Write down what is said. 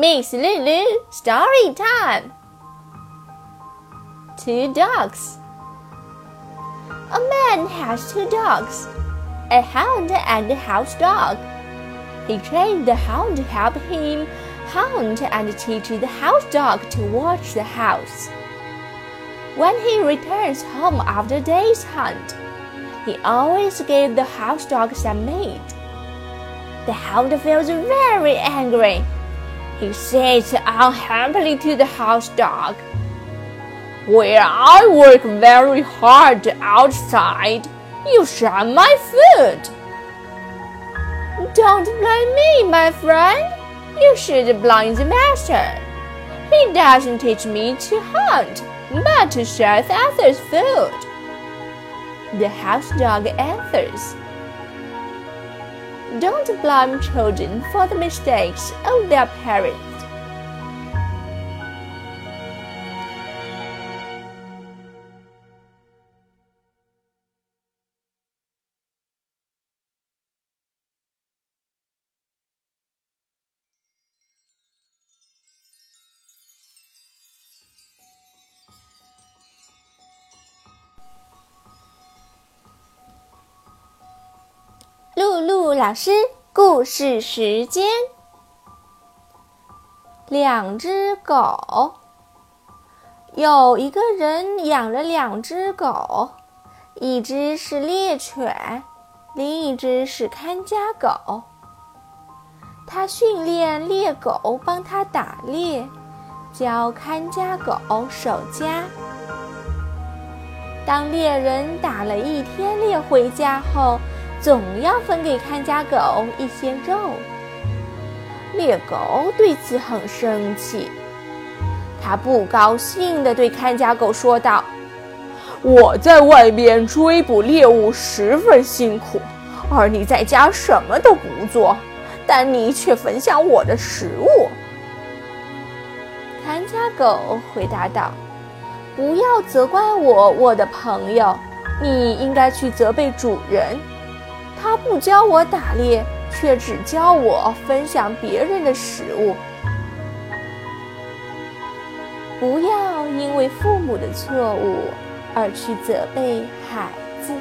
Miss Lulu, story time. Two dogs. A man has two dogs, a hound and a house dog. He trained the hound to help him hunt and teach the house dog to watch the house. When he returns home after a day's hunt, he always gives the house dog some meat. The hound feels very angry. He says unhappily to the house dog, Where I work very hard outside, you shun my food. Don't blame me, my friend. You should blame the master. He doesn't teach me to hunt, but to share others' food. The house dog answers. Don't blame children for the mistakes of their parents. 老师故事时间：两只狗。有一个人养了两只狗，一只是猎犬，另一只是看家狗。他训练猎狗帮他打猎，教看家狗守家。当猎人打了一天猎回家后，总要分给看家狗一些肉。猎狗对此很生气，他不高兴地对看家狗说道：“我在外面追捕猎物十分辛苦，而你在家什么都不做，但你却分享我的食物。”看家狗回答道：“不要责怪我，我的朋友，你应该去责备主人。”他不教我打猎，却只教我分享别人的食物。不要因为父母的错误而去责备孩子。